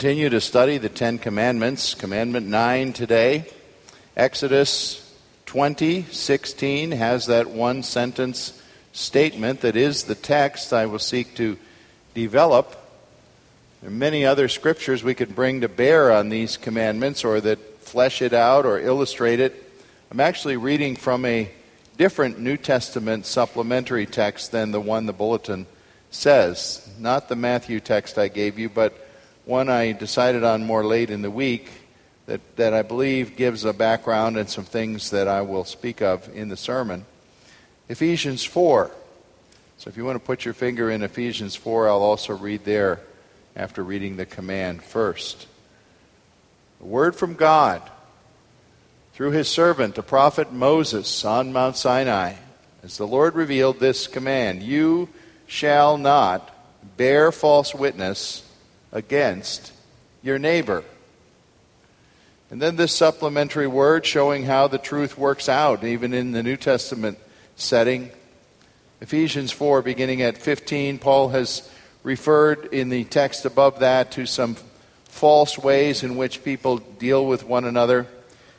Continue to study the Ten Commandments. Commandment 9 today. Exodus 20, 16 has that one sentence statement that is the text I will seek to develop. There are many other scriptures we could bring to bear on these commandments or that flesh it out or illustrate it. I'm actually reading from a different New Testament supplementary text than the one the bulletin says. Not the Matthew text I gave you, but one I decided on more late in the week that, that I believe gives a background and some things that I will speak of in the sermon. Ephesians 4. So if you want to put your finger in Ephesians 4, I'll also read there after reading the command first. A word from God through his servant, the prophet Moses, on Mount Sinai, as the Lord revealed this command You shall not bear false witness against your neighbor. And then this supplementary word showing how the truth works out, even in the New Testament setting. Ephesians 4, beginning at 15, Paul has referred in the text above that to some false ways in which people deal with one another,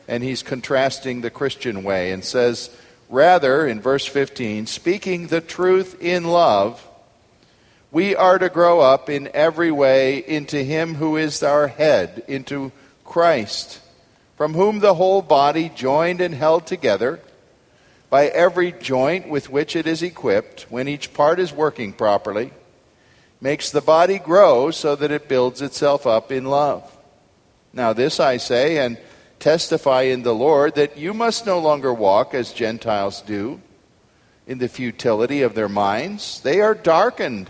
and he's contrasting the Christian way and says, Rather, in verse 15, speaking the truth in love, we are to grow up in every way into Him who is our head, into Christ, from whom the whole body, joined and held together by every joint with which it is equipped, when each part is working properly, makes the body grow so that it builds itself up in love. Now, this I say and testify in the Lord that you must no longer walk as Gentiles do in the futility of their minds. They are darkened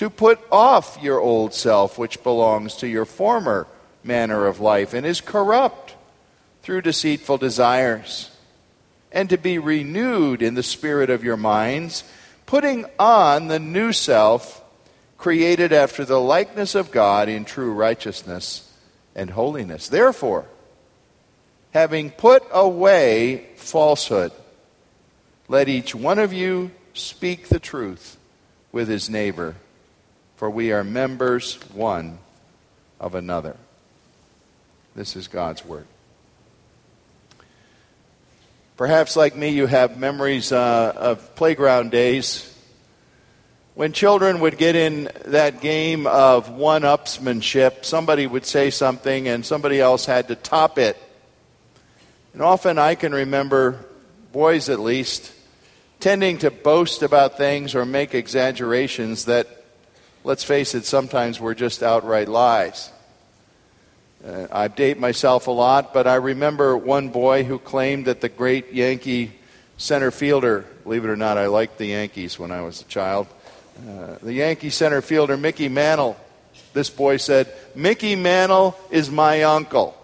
to put off your old self, which belongs to your former manner of life and is corrupt through deceitful desires, and to be renewed in the spirit of your minds, putting on the new self, created after the likeness of God in true righteousness and holiness. Therefore, having put away falsehood, let each one of you speak the truth with his neighbor for we are members one of another. This is God's Word. Perhaps, like me, you have memories uh, of playground days when children would get in that game of one upsmanship. Somebody would say something and somebody else had to top it. And often I can remember, boys at least, tending to boast about things or make exaggerations that let's face it, sometimes we're just outright lies. Uh, I date myself a lot, but I remember one boy who claimed that the great Yankee center fielder, believe it or not, I liked the Yankees when I was a child. Uh, the Yankee center fielder, Mickey Mantle, this boy said, Mickey Mantle is my uncle.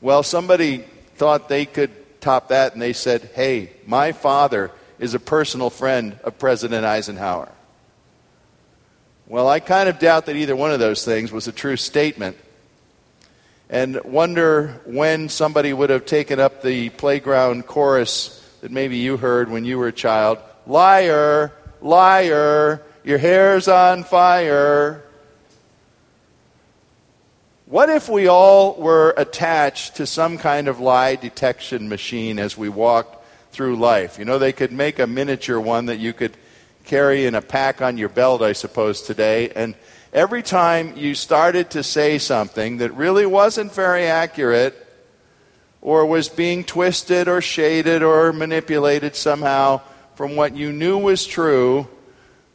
Well, somebody thought they could top that, and they said, Hey, my father is a personal friend of President Eisenhower. Well, I kind of doubt that either one of those things was a true statement. And wonder when somebody would have taken up the playground chorus that maybe you heard when you were a child Liar, liar, your hair's on fire. What if we all were attached to some kind of lie detection machine as we walked through life? You know, they could make a miniature one that you could carry in a pack on your belt, I suppose, today. And every time you started to say something that really wasn't very accurate, or was being twisted or shaded or manipulated somehow from what you knew was true,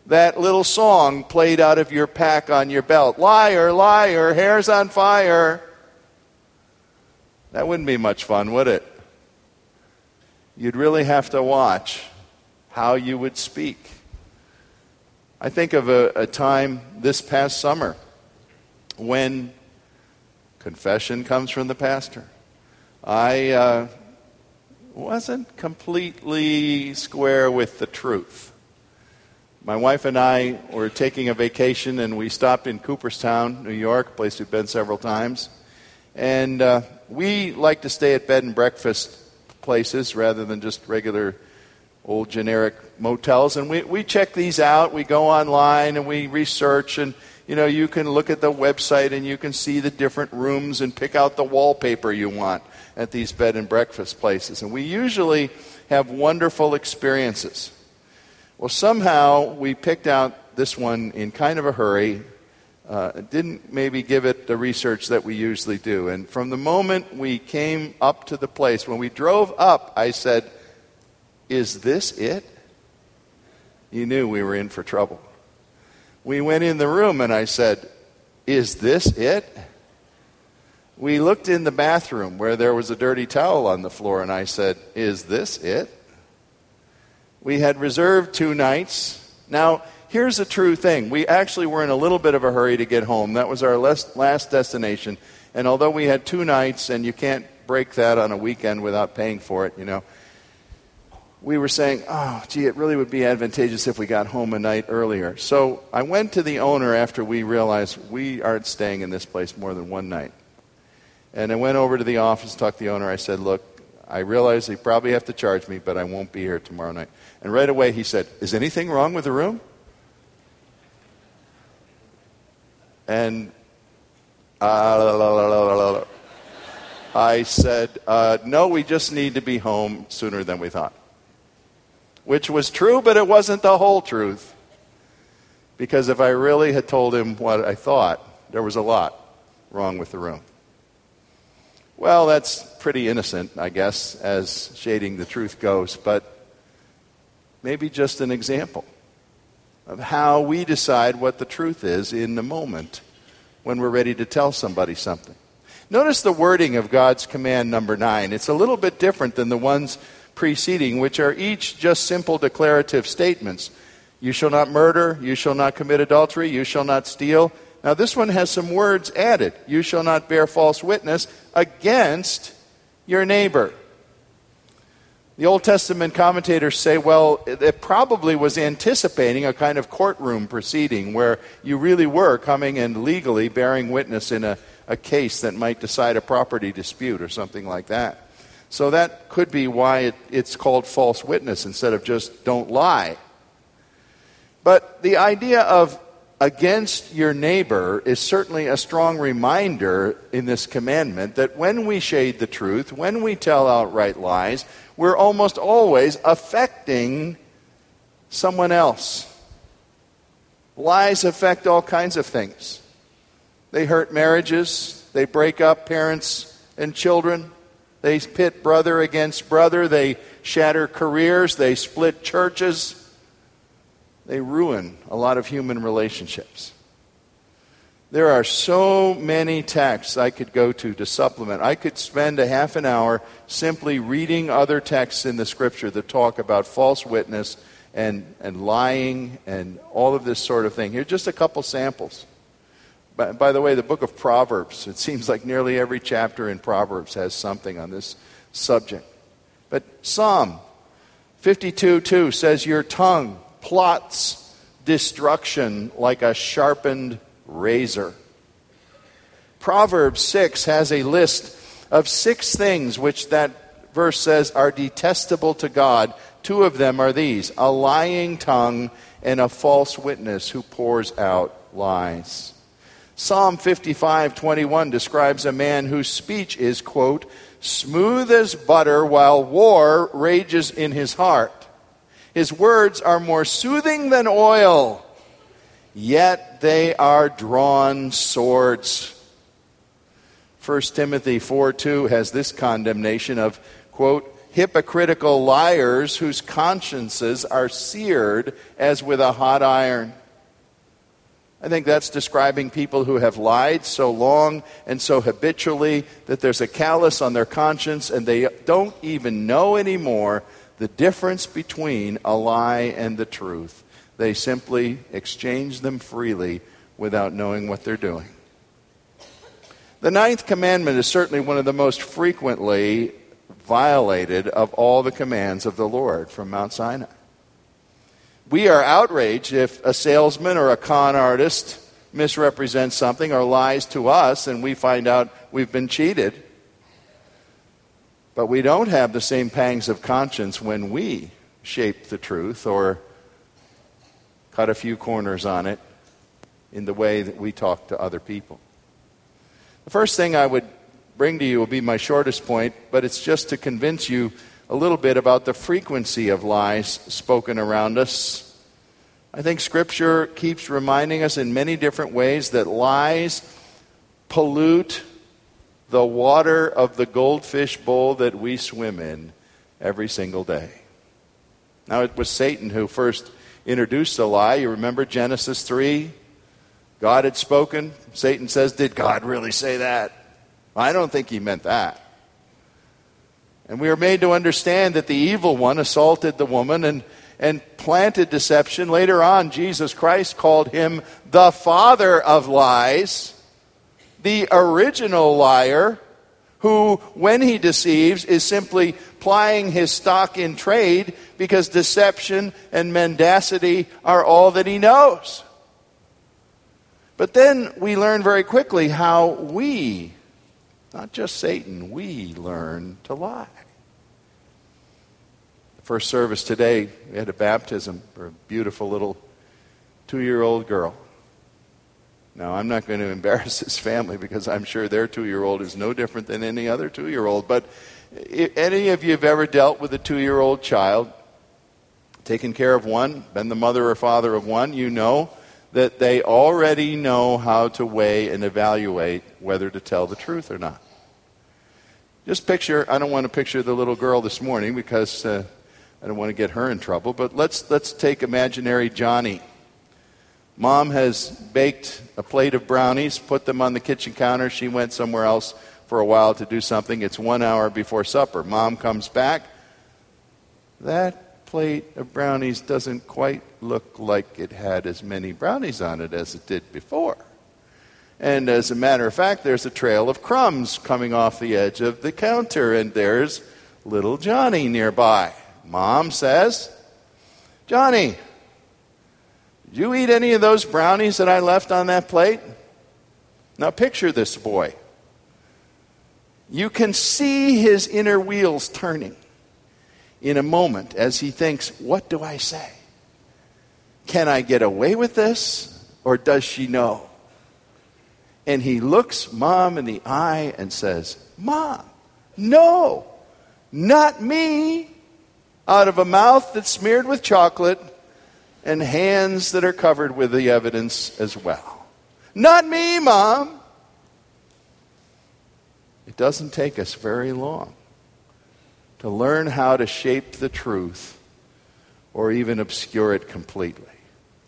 that little song played out of your pack on your belt. Liar, liar, hair's on fire. That wouldn't be much fun, would it? You'd really have to watch how you would speak. I think of a, a time this past summer when confession comes from the pastor. I uh, wasn't completely square with the truth. My wife and I were taking a vacation and we stopped in Cooperstown, New York, a place we've been several times. And uh, we like to stay at bed and breakfast places rather than just regular old generic motels. And we, we check these out. We go online and we research. And, you know, you can look at the website and you can see the different rooms and pick out the wallpaper you want at these bed and breakfast places. And we usually have wonderful experiences. Well, somehow we picked out this one in kind of a hurry. Uh, didn't maybe give it the research that we usually do. And from the moment we came up to the place, when we drove up, I said, Is this it? You knew we were in for trouble. We went in the room and I said, Is this it? we looked in the bathroom where there was a dirty towel on the floor, and I said, Is this it? We had reserved two nights. Now, here's a true thing. We actually were in a little bit of a hurry to get home. That was our last destination. And although we had two nights, and you can't break that on a weekend without paying for it, you know, we were saying, oh, gee, it really would be advantageous if we got home a night earlier. So I went to the owner after we realized we aren't staying in this place more than one night. And I went over to the office, talked to the owner. I said, Look, I realize they probably have to charge me, but I won't be here tomorrow night. And right away he said, Is anything wrong with the room? And uh, I said, uh, No, we just need to be home sooner than we thought. Which was true, but it wasn't the whole truth. Because if I really had told him what I thought, there was a lot wrong with the room. Well, that's pretty innocent, I guess, as shading the truth goes, but maybe just an example of how we decide what the truth is in the moment when we're ready to tell somebody something. Notice the wording of God's command number nine. It's a little bit different than the ones preceding, which are each just simple declarative statements. You shall not murder, you shall not commit adultery, you shall not steal, now, this one has some words added. You shall not bear false witness against your neighbor. The Old Testament commentators say, well, it probably was anticipating a kind of courtroom proceeding where you really were coming and legally bearing witness in a, a case that might decide a property dispute or something like that. So that could be why it, it's called false witness instead of just don't lie. But the idea of against your neighbor is certainly a strong reminder in this commandment that when we shade the truth, when we tell outright lies, we're almost always affecting someone else. Lies affect all kinds of things. They hurt marriages, they break up parents and children, they pit brother against brother, they shatter careers, they split churches they ruin a lot of human relationships. There are so many texts I could go to to supplement. I could spend a half an hour simply reading other texts in the scripture that talk about false witness and, and lying and all of this sort of thing. Here are just a couple samples. By, by the way, the book of Proverbs, it seems like nearly every chapter in Proverbs has something on this subject. But Psalm 52 2 says, Your tongue plots destruction like a sharpened razor. Proverbs 6 has a list of six things which that verse says are detestable to God. Two of them are these a lying tongue and a false witness who pours out lies. Psalm 55:21 describes a man whose speech is quote smooth as butter while war rages in his heart. His words are more soothing than oil, yet they are drawn swords. 1 Timothy 4 2 has this condemnation of, quote, hypocritical liars whose consciences are seared as with a hot iron. I think that's describing people who have lied so long and so habitually that there's a callous on their conscience and they don't even know anymore the difference between a lie and the truth. They simply exchange them freely without knowing what they're doing. The ninth commandment is certainly one of the most frequently violated of all the commands of the Lord from Mount Sinai. We are outraged if a salesman or a con artist misrepresents something or lies to us and we find out we've been cheated. But we don't have the same pangs of conscience when we shape the truth or cut a few corners on it in the way that we talk to other people. The first thing I would bring to you will be my shortest point, but it's just to convince you a little bit about the frequency of lies spoken around us. I think Scripture keeps reminding us in many different ways that lies pollute the water of the goldfish bowl that we swim in every single day. Now, it was Satan who first introduced the lie. You remember Genesis 3? God had spoken. Satan says, Did God really say that? I don't think he meant that. And we are made to understand that the evil one assaulted the woman and, and planted deception. Later on, Jesus Christ called him the father of lies, the original liar, who, when he deceives, is simply plying his stock in trade because deception and mendacity are all that he knows. But then we learn very quickly how we, not just Satan, we learn to lie. First service today, we had a baptism for a beautiful little two year old girl. Now, I'm not going to embarrass his family because I'm sure their two year old is no different than any other two year old. But if any of you have ever dealt with a two year old child, taken care of one, been the mother or father of one, you know that they already know how to weigh and evaluate whether to tell the truth or not. Just picture, I don't want to picture the little girl this morning because uh, I don't want to get her in trouble, but let's, let's take imaginary Johnny. Mom has baked a plate of brownies, put them on the kitchen counter. She went somewhere else for a while to do something. It's one hour before supper. Mom comes back. That plate of brownies doesn't quite look like it had as many brownies on it as it did before. And as a matter of fact, there's a trail of crumbs coming off the edge of the counter, and there's little Johnny nearby. Mom says, Johnny, did you eat any of those brownies that I left on that plate? Now picture this boy. You can see his inner wheels turning in a moment as he thinks, What do I say? Can I get away with this? Or does she know? And he looks mom in the eye and says, Mom, no, not me out of a mouth that's smeared with chocolate and hands that are covered with the evidence as well. Not me, Mom. It doesn't take us very long to learn how to shape the truth or even obscure it completely.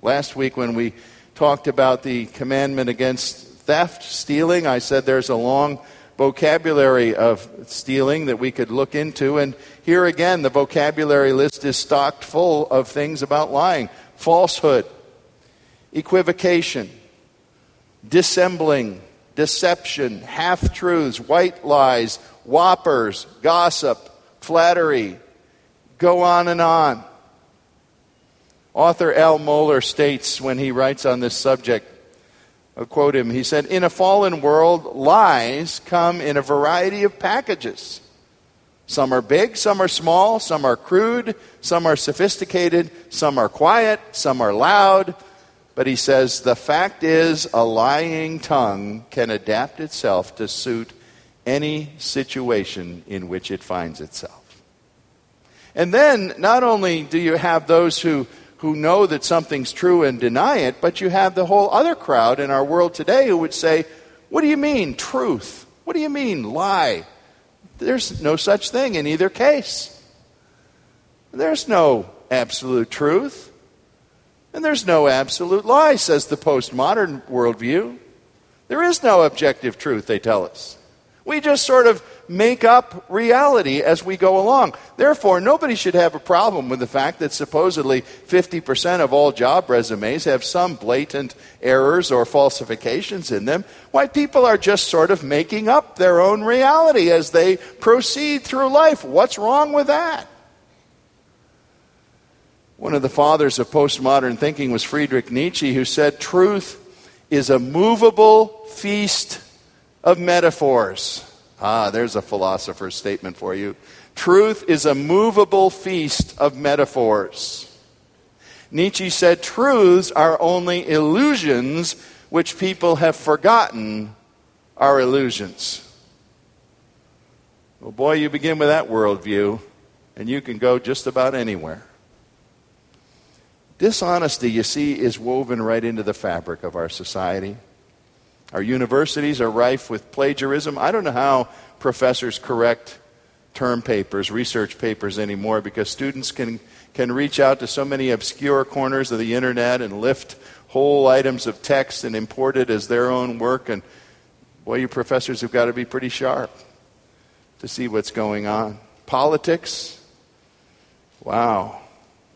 Last week, when we talked about the commandment against theft, stealing, I said there's a long vocabulary of stealing that we could look into. And here again, the vocabulary list is stocked full of things about lying falsehood, equivocation, dissembling, deception, half truths, white lies, whoppers, gossip, flattery. Go on and on. Author Al Mohler states when he writes on this subject I'll quote him. He said, In a fallen world, lies come in a variety of packages. Some are big, some are small, some are crude, some are sophisticated, some are quiet, some are loud, But he says the fact is, a lying tongue can adapt itself to suit any situation in which it finds itself. And then, not only do you have those who, who know that something's true and deny it, but you have the whole other crowd in our world today who would say, What do you mean, truth? What do you mean, lie? There's no such thing in either case. There's no absolute truth. And there's no absolute lie, says the postmodern worldview. There is no objective truth, they tell us. We just sort of make up reality as we go along. Therefore, nobody should have a problem with the fact that supposedly 50% of all job resumes have some blatant errors or falsifications in them. Why, people are just sort of making up their own reality as they proceed through life. What's wrong with that? One of the fathers of postmodern thinking was Friedrich Nietzsche, who said, Truth is a movable feast of metaphors. Ah, there's a philosopher's statement for you. Truth is a movable feast of metaphors. Nietzsche said truths are only illusions which people have forgotten are illusions. Well, boy, you begin with that worldview, and you can go just about anywhere. Dishonesty, you see, is woven right into the fabric of our society. Our universities are rife with plagiarism. I don't know how professors correct term papers, research papers anymore, because students can, can reach out to so many obscure corners of the internet and lift whole items of text and import it as their own work. And boy, you professors have got to be pretty sharp to see what's going on. Politics, wow.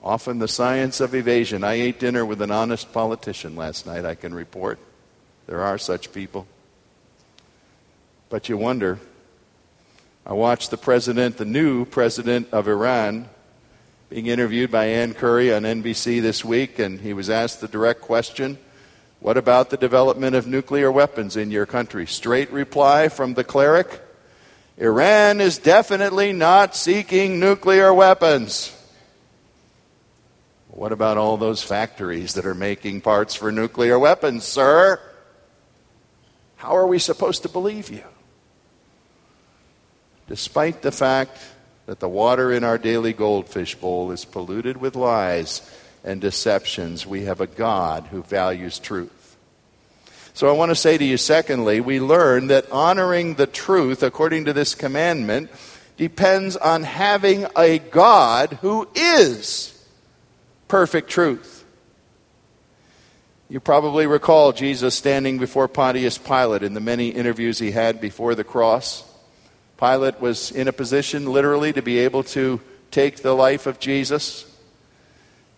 Often the science of evasion. I ate dinner with an honest politician last night, I can report. There are such people. But you wonder. I watched the president, the new president of Iran, being interviewed by Ann Curry on NBC this week, and he was asked the direct question What about the development of nuclear weapons in your country? Straight reply from the cleric Iran is definitely not seeking nuclear weapons. What about all those factories that are making parts for nuclear weapons, sir? How are we supposed to believe you? Despite the fact that the water in our daily goldfish bowl is polluted with lies and deceptions, we have a God who values truth. So I want to say to you, secondly, we learn that honoring the truth according to this commandment depends on having a God who is perfect truth. You probably recall Jesus standing before Pontius Pilate in the many interviews he had before the cross. Pilate was in a position literally to be able to take the life of Jesus.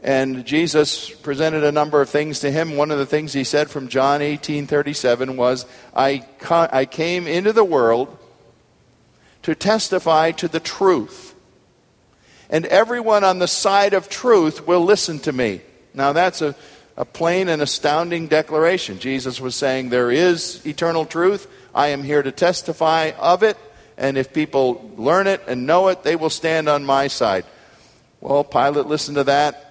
And Jesus presented a number of things to him. One of the things he said from John 18:37 was, I, I came into the world to testify to the truth. And everyone on the side of truth will listen to me. Now that's a a plain and astounding declaration. Jesus was saying, There is eternal truth. I am here to testify of it. And if people learn it and know it, they will stand on my side. Well, Pilate listened to that.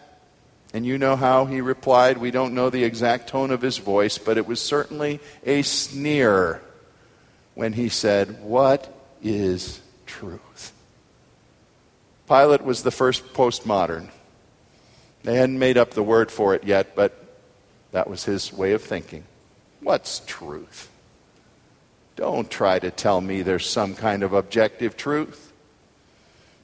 And you know how he replied. We don't know the exact tone of his voice, but it was certainly a sneer when he said, What is truth? Pilate was the first postmodern. They hadn't made up the word for it yet, but that was his way of thinking. What's truth? Don't try to tell me there's some kind of objective truth.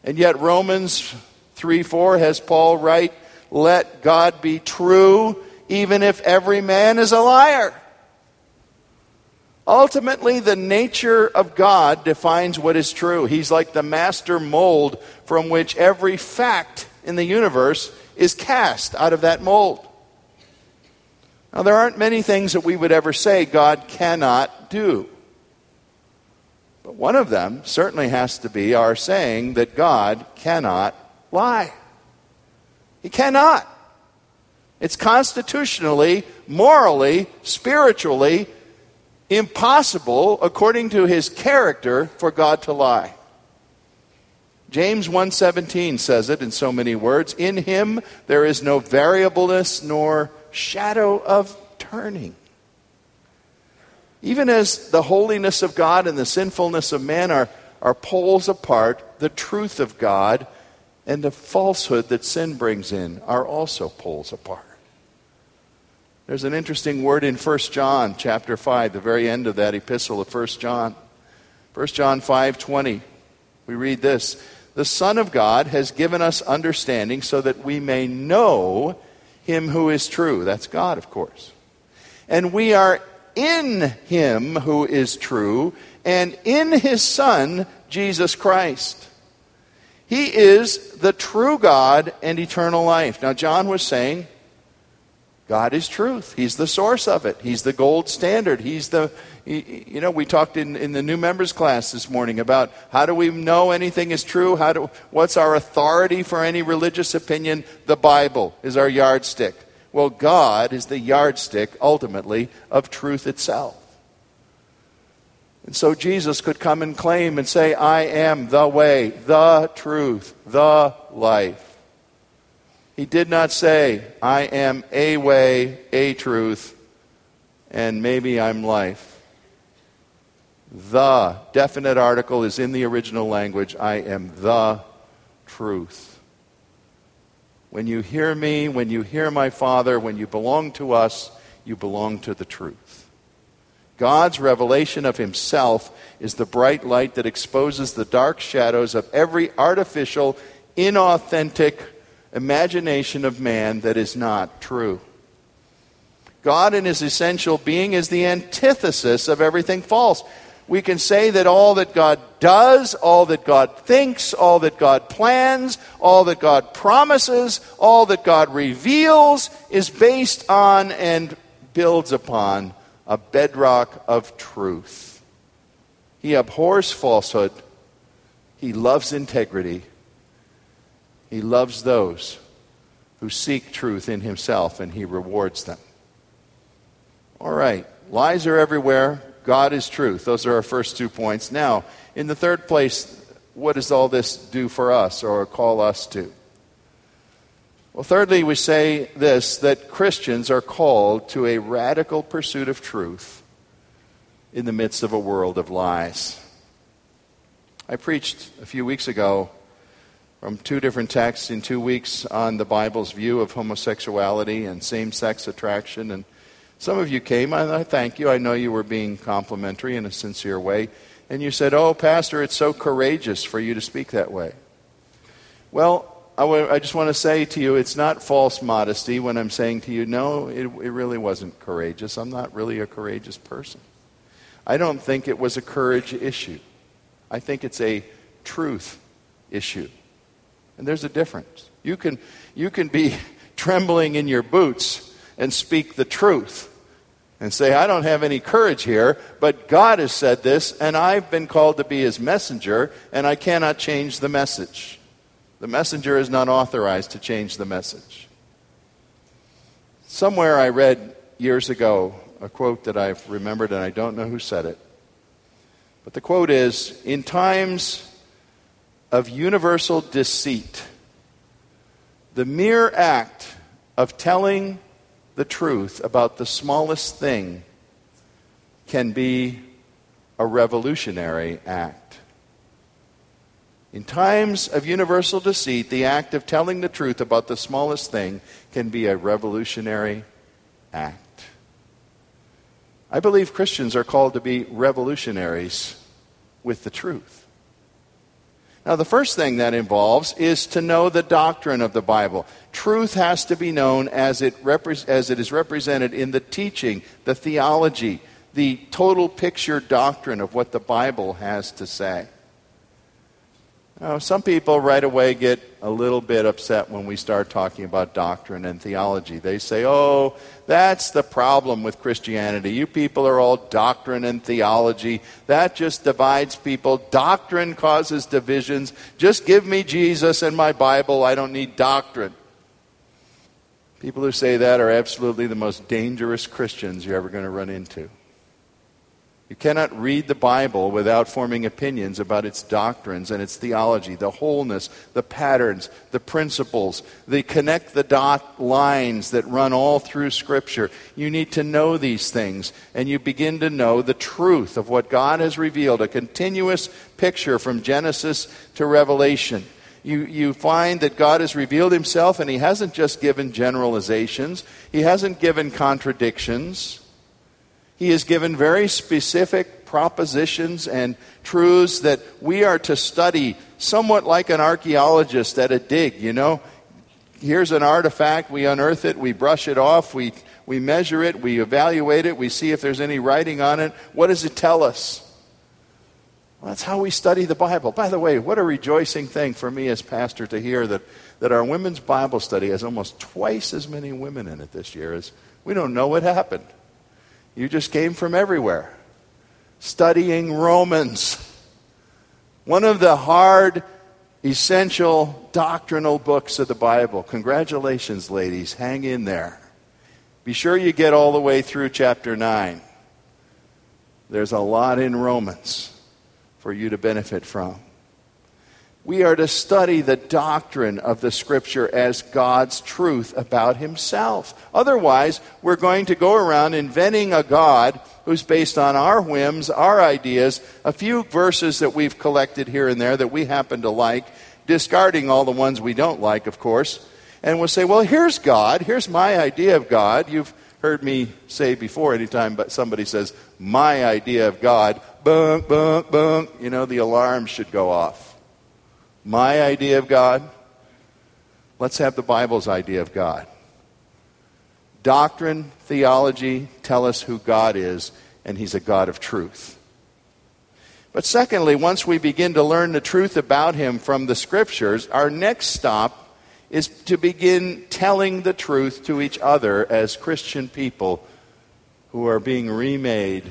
And yet, Romans 3 4 has Paul write, Let God be true, even if every man is a liar. Ultimately, the nature of God defines what is true. He's like the master mold from which every fact in the universe is cast out of that mold. Now, there aren't many things that we would ever say God cannot do. But one of them certainly has to be our saying that God cannot lie. He cannot. It's constitutionally, morally, spiritually impossible, according to his character, for God to lie. James 1:17 says it in so many words, in him there is no variableness nor shadow of turning. Even as the holiness of God and the sinfulness of man are, are poles apart, the truth of God and the falsehood that sin brings in are also poles apart. There's an interesting word in 1 John chapter 5, the very end of that epistle of 1 John. 1 John 5:20. We read this, "The Son of God has given us understanding so that we may know him who is true." That's God, of course. And we are in him who is true and in his Son, Jesus Christ. He is the true God and eternal life. Now, John was saying, God is truth. He's the source of it. He's the gold standard. He's the, you know, we talked in, in the new members class this morning about how do we know anything is true? How do, what's our authority for any religious opinion? The Bible is our yardstick. Well, God is the yardstick, ultimately, of truth itself. And so Jesus could come and claim and say, I am the way, the truth, the life. He did not say, I am a way, a truth, and maybe I'm life. The definite article is in the original language. I am the truth. When you hear me, when you hear my Father, when you belong to us, you belong to the truth. God's revelation of himself is the bright light that exposes the dark shadows of every artificial, inauthentic, imagination of man that is not true. God, in his essential being, is the antithesis of everything false. We can say that all that God does, all that God thinks, all that God plans, all that God promises, all that God reveals is based on and builds upon a bedrock of truth. He abhors falsehood, he loves integrity, he loves those who seek truth in himself, and he rewards them. All right, lies are everywhere. God is truth. Those are our first two points. Now, in the third place, what does all this do for us or call us to? Well, thirdly, we say this that Christians are called to a radical pursuit of truth in the midst of a world of lies. I preached a few weeks ago from two different texts in two weeks on the Bible's view of homosexuality and same sex attraction. And some of you came, and I thank you. I know you were being complimentary in a sincere way. And you said, Oh, Pastor, it's so courageous for you to speak that way. Well, I, w- I just want to say to you, it's not false modesty when I'm saying to you, no, it, it really wasn't courageous. I'm not really a courageous person. I don't think it was a courage issue. I think it's a truth issue. And there's a difference. You can, you can be trembling in your boots and speak the truth and say, I don't have any courage here, but God has said this, and I've been called to be his messenger, and I cannot change the message. The messenger is not authorized to change the message. Somewhere I read years ago a quote that I've remembered, and I don't know who said it. But the quote is In times of universal deceit. The mere act of telling the truth about the smallest thing can be a revolutionary act. In times of universal deceit, the act of telling the truth about the smallest thing can be a revolutionary act. I believe Christians are called to be revolutionaries with the truth. Now, the first thing that involves is to know the doctrine of the Bible. Truth has to be known as it, repre- as it is represented in the teaching, the theology, the total picture doctrine of what the Bible has to say. Now, some people right away get a little bit upset when we start talking about doctrine and theology. They say, oh, that's the problem with Christianity. You people are all doctrine and theology. That just divides people. Doctrine causes divisions. Just give me Jesus and my Bible. I don't need doctrine. People who say that are absolutely the most dangerous Christians you're ever going to run into. You cannot read the Bible without forming opinions about its doctrines and its theology, the wholeness, the patterns, the principles, the connect the dot lines that run all through Scripture. You need to know these things, and you begin to know the truth of what God has revealed, a continuous picture from Genesis to Revelation. You, you find that God has revealed himself, and he hasn't just given generalizations, he hasn't given contradictions. He has given very specific propositions and truths that we are to study, somewhat like an archaeologist at a dig, you know. Here's an artifact, we unearth it, we brush it off, we, we measure it, we evaluate it, we see if there's any writing on it. What does it tell us? Well, that's how we study the Bible. By the way, what a rejoicing thing for me as pastor to hear that, that our women's Bible study has almost twice as many women in it this year as we don't know what happened. You just came from everywhere. Studying Romans. One of the hard, essential doctrinal books of the Bible. Congratulations, ladies. Hang in there. Be sure you get all the way through chapter 9. There's a lot in Romans for you to benefit from. We are to study the doctrine of the Scripture as God's truth about Himself. Otherwise, we're going to go around inventing a God who's based on our whims, our ideas, a few verses that we've collected here and there that we happen to like, discarding all the ones we don't like, of course. And we'll say, well, here's God. Here's my idea of God. You've heard me say before, anytime but somebody says, my idea of God, bunk, bunk, bunk, you know, the alarm should go off my idea of God. Let's have the Bible's idea of God. Doctrine, theology tell us who God is, and He's a God of truth. But secondly, once we begin to learn the truth about Him from the Scriptures, our next stop is to begin telling the truth to each other as Christian people who are being remade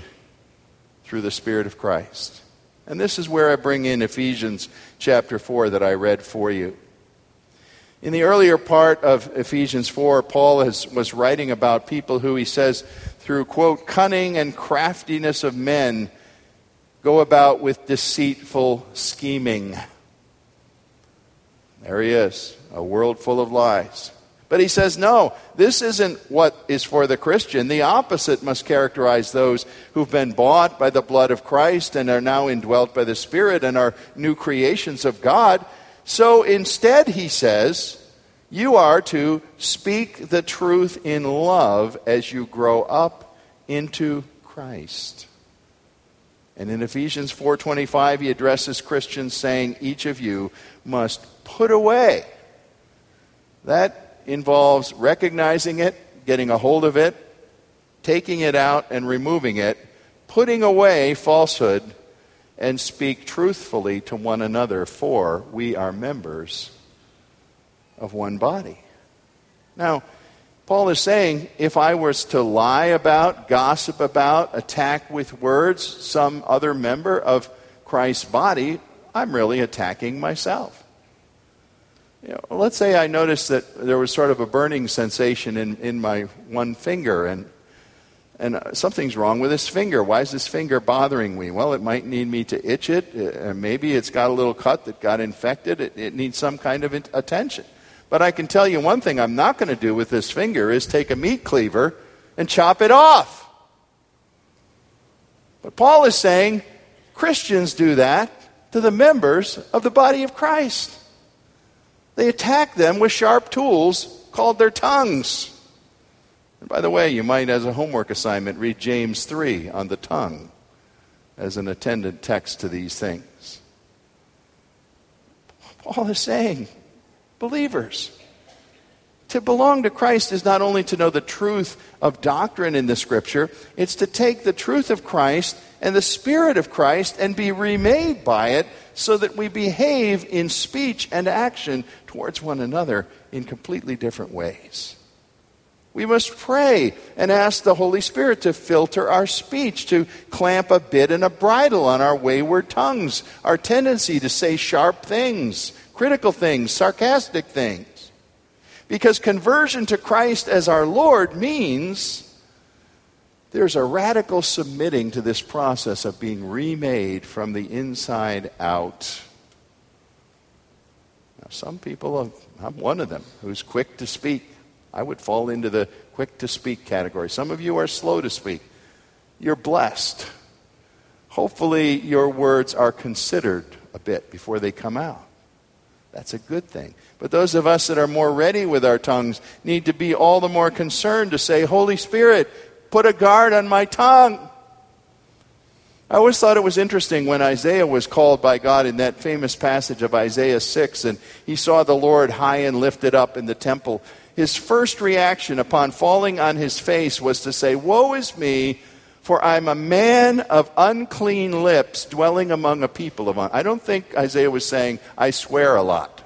through the Spirit of Christ. And this is where I bring in Ephesians chapter 4 that I read for you. In the earlier part of Ephesians 4, Paul has, was writing about people who, he says, through, quote, cunning and craftiness of men, go about with deceitful scheming. There he is, a world full of lies. But he says, no, this isn't what is for the Christian. The opposite must characterize those who've been bought by the blood of Christ and are now indwelt by the Spirit and are new creations of God. So instead, he says, you are to speak the truth in love as you grow up into Christ. And in Ephesians 4:25 he addresses Christians saying each of you must put away that involves recognizing it, getting a hold of it, taking it out and removing it, putting away falsehood, and speak truthfully to one another, for we are members of one body. Now, Paul is saying if I was to lie about, gossip about, attack with words some other member of Christ's body, I'm really attacking myself. You know, let's say I noticed that there was sort of a burning sensation in, in my one finger, and, and uh, something's wrong with this finger. Why is this finger bothering me? Well, it might need me to itch it. Uh, maybe it's got a little cut that got infected. It, it needs some kind of attention. But I can tell you one thing I'm not going to do with this finger is take a meat cleaver and chop it off. But Paul is saying Christians do that to the members of the body of Christ. They attack them with sharp tools called their tongues. And by the way, you might, as a homework assignment, read James 3 on the tongue as an attendant text to these things. Paul is saying, believers, to belong to Christ is not only to know the truth of doctrine in the Scripture, it's to take the truth of Christ and the Spirit of Christ and be remade by it so that we behave in speech and action towards one another in completely different ways. We must pray and ask the Holy Spirit to filter our speech, to clamp a bit and a bridle on our wayward tongues, our tendency to say sharp things, critical things, sarcastic things. Because conversion to Christ as our Lord means There's a radical submitting to this process of being remade from the inside out. Now, some people, uh, I'm one of them, who's quick to speak. I would fall into the quick to speak category. Some of you are slow to speak. You're blessed. Hopefully, your words are considered a bit before they come out. That's a good thing. But those of us that are more ready with our tongues need to be all the more concerned to say, Holy Spirit, put a guard on my tongue. I always thought it was interesting when Isaiah was called by God in that famous passage of Isaiah 6 and he saw the Lord high and lifted up in the temple. His first reaction upon falling on his face was to say, Woe is me, for I'm a man of unclean lips dwelling among a people of. Un-. I don't think Isaiah was saying, I swear a lot.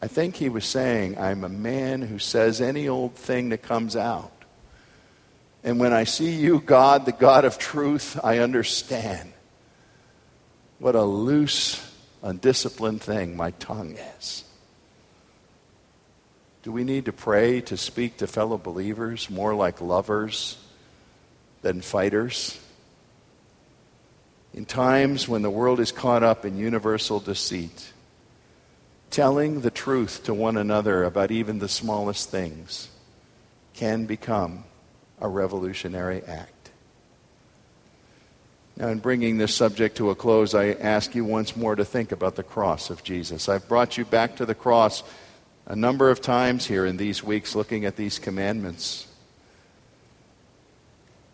I think he was saying, I'm a man who says any old thing that comes out. And when I see you, God, the God of truth, I understand what a loose, undisciplined thing my tongue is. Do we need to pray to speak to fellow believers more like lovers than fighters. In times when the world is caught up in universal deceit, telling the truth to one another about even the smallest things can become a revolutionary act. Now, in bringing this subject to a close, I ask you once more to think about the cross of Jesus. I've brought you back to the cross a number of times here in these weeks looking at these commandments.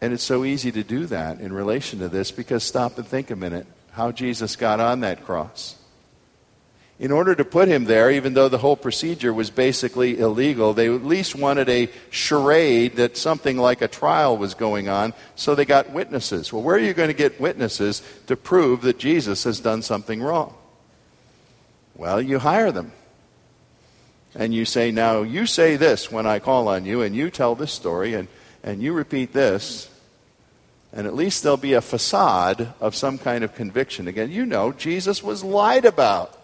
And it's so easy to do that in relation to this because stop and think a minute how Jesus got on that cross. In order to put him there, even though the whole procedure was basically illegal, they at least wanted a charade that something like a trial was going on, so they got witnesses. Well, where are you going to get witnesses to prove that Jesus has done something wrong? Well, you hire them. And you say, Now, you say this when I call on you, and you tell this story, and, and you repeat this, and at least there'll be a facade of some kind of conviction. Again, you know, Jesus was lied about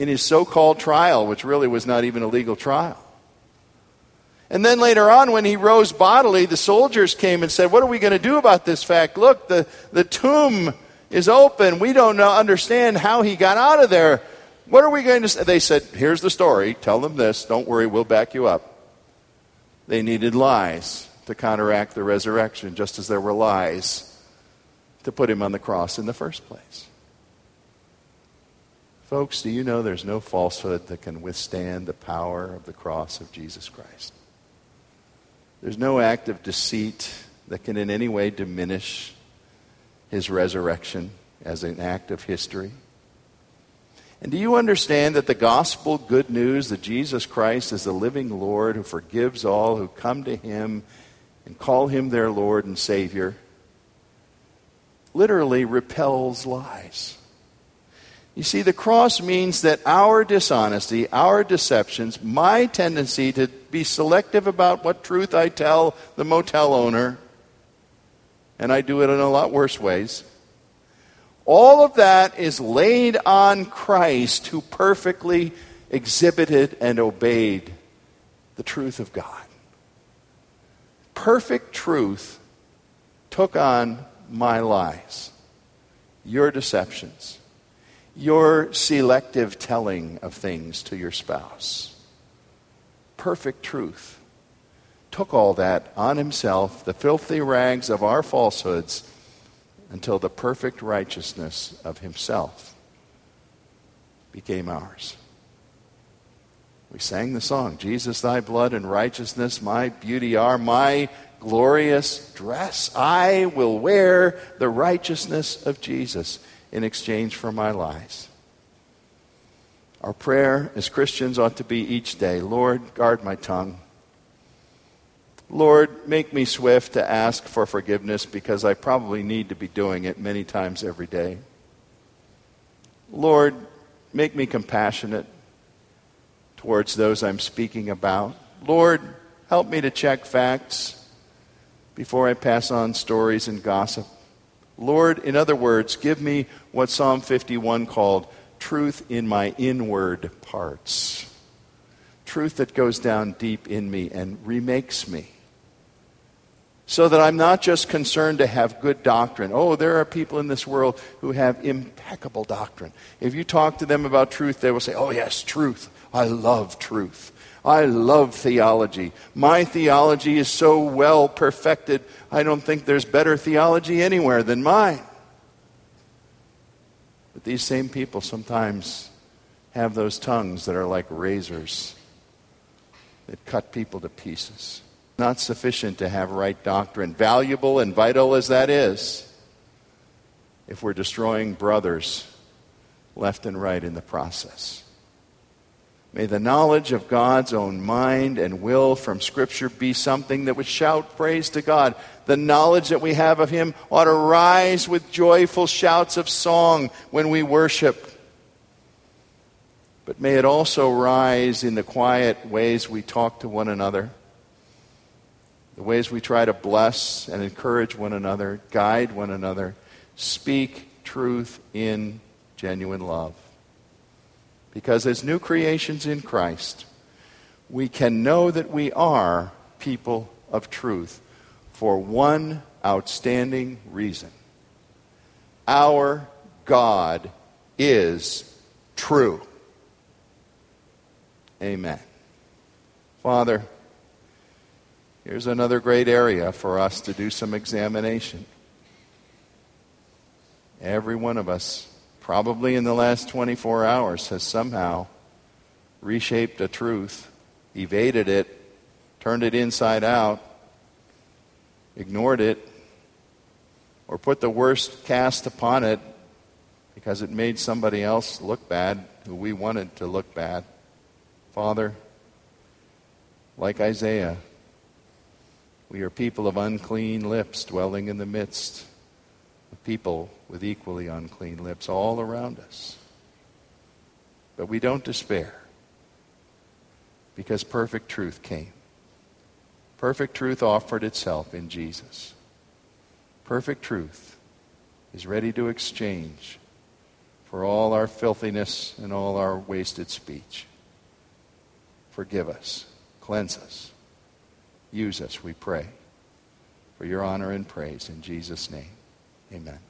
in his so called trial, which really was not even a legal trial. And then later on, when he rose bodily, the soldiers came and said, What are we going to do about this fact? Look, the, the tomb is open. We don't know, understand how he got out of there. What are we going to say? They said, Here's the story. Tell them this. Don't worry, we'll back you up. They needed lies to counteract the resurrection, just as there were lies to put him on the cross in the first place. Folks, do you know there's no falsehood that can withstand the power of the cross of Jesus Christ? There's no act of deceit that can in any way diminish his resurrection as an act of history. And do you understand that the gospel good news that Jesus Christ is the living Lord who forgives all who come to him and call him their Lord and Savior literally repels lies. You see, the cross means that our dishonesty, our deceptions, my tendency to be selective about what truth I tell the motel owner, and I do it in a lot worse ways, all of that is laid on Christ who perfectly exhibited and obeyed the truth of God. Perfect truth took on my lies, your deceptions, your selective telling of things to your spouse. Perfect truth took all that on himself, the filthy rags of our falsehoods, until the perfect righteousness of himself became ours. We sang the song, Jesus, thy blood and righteousness, my beauty are my glorious dress. I will wear the righteousness of Jesus in exchange for my lies. Our prayer as Christians ought to be each day Lord, guard my tongue. Lord, make me swift to ask for forgiveness because I probably need to be doing it many times every day. Lord, make me compassionate towards those I'm speaking about. Lord, help me to check facts before I pass on stories and gossip. Lord, in other words, give me what Psalm 51 called truth in my inward parts. Truth that goes down deep in me and remakes me so that I'm not just concerned to have good doctrine. Oh, there are people in this world who have impeccable doctrine. If you talk to them about truth, they will say, Oh, yes, truth. I love truth. I love theology. My theology is so well perfected, I don't think there's better theology anywhere than mine. But these same people sometimes have those tongues that are like razors that cut people to pieces not sufficient to have right doctrine, valuable and vital as that is, if we're destroying brothers left and right in the process. May the knowledge of God's own mind and will from Scripture be something that would shout praise to God. The knowledge that we have of Him ought to rise with joyful shouts of song when we worship. But may it also rise in the quiet ways we talk to one another the ways we try to bless and encourage one another, guide one another, speak truth in genuine love. Because as new creations in Christ, we can know that we are people of truth for one outstanding reason. Our God is true. Amen. Father, Here's another great area for us to do some examination. Every one of us, probably in the last 24 hours, has somehow reshaped a truth, evaded it, turned it inside out, ignored it, or put the worst cast upon it because it made somebody else look bad who we wanted to look bad. Father, like Isaiah, we are people of unclean lips dwelling in the midst people with equally unclean lips all around us. But we don't despair because perfect truth came. Perfect truth offered itself in Jesus. Perfect truth is ready to exchange for all our filthiness and all our wasted speech. Forgive us, cleanse us Use us, we pray, for your honor and praise. In Jesus' name, amen.